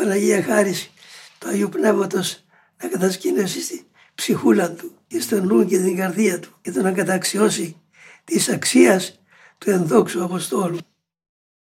Παναγία χάρηση του Αγίου Πνεύματος να κατασκηνώσει στη ψυχούλα του και στο νου και την καρδία του και το να καταξιώσει της αξίας του ενδόξου Αποστόλου.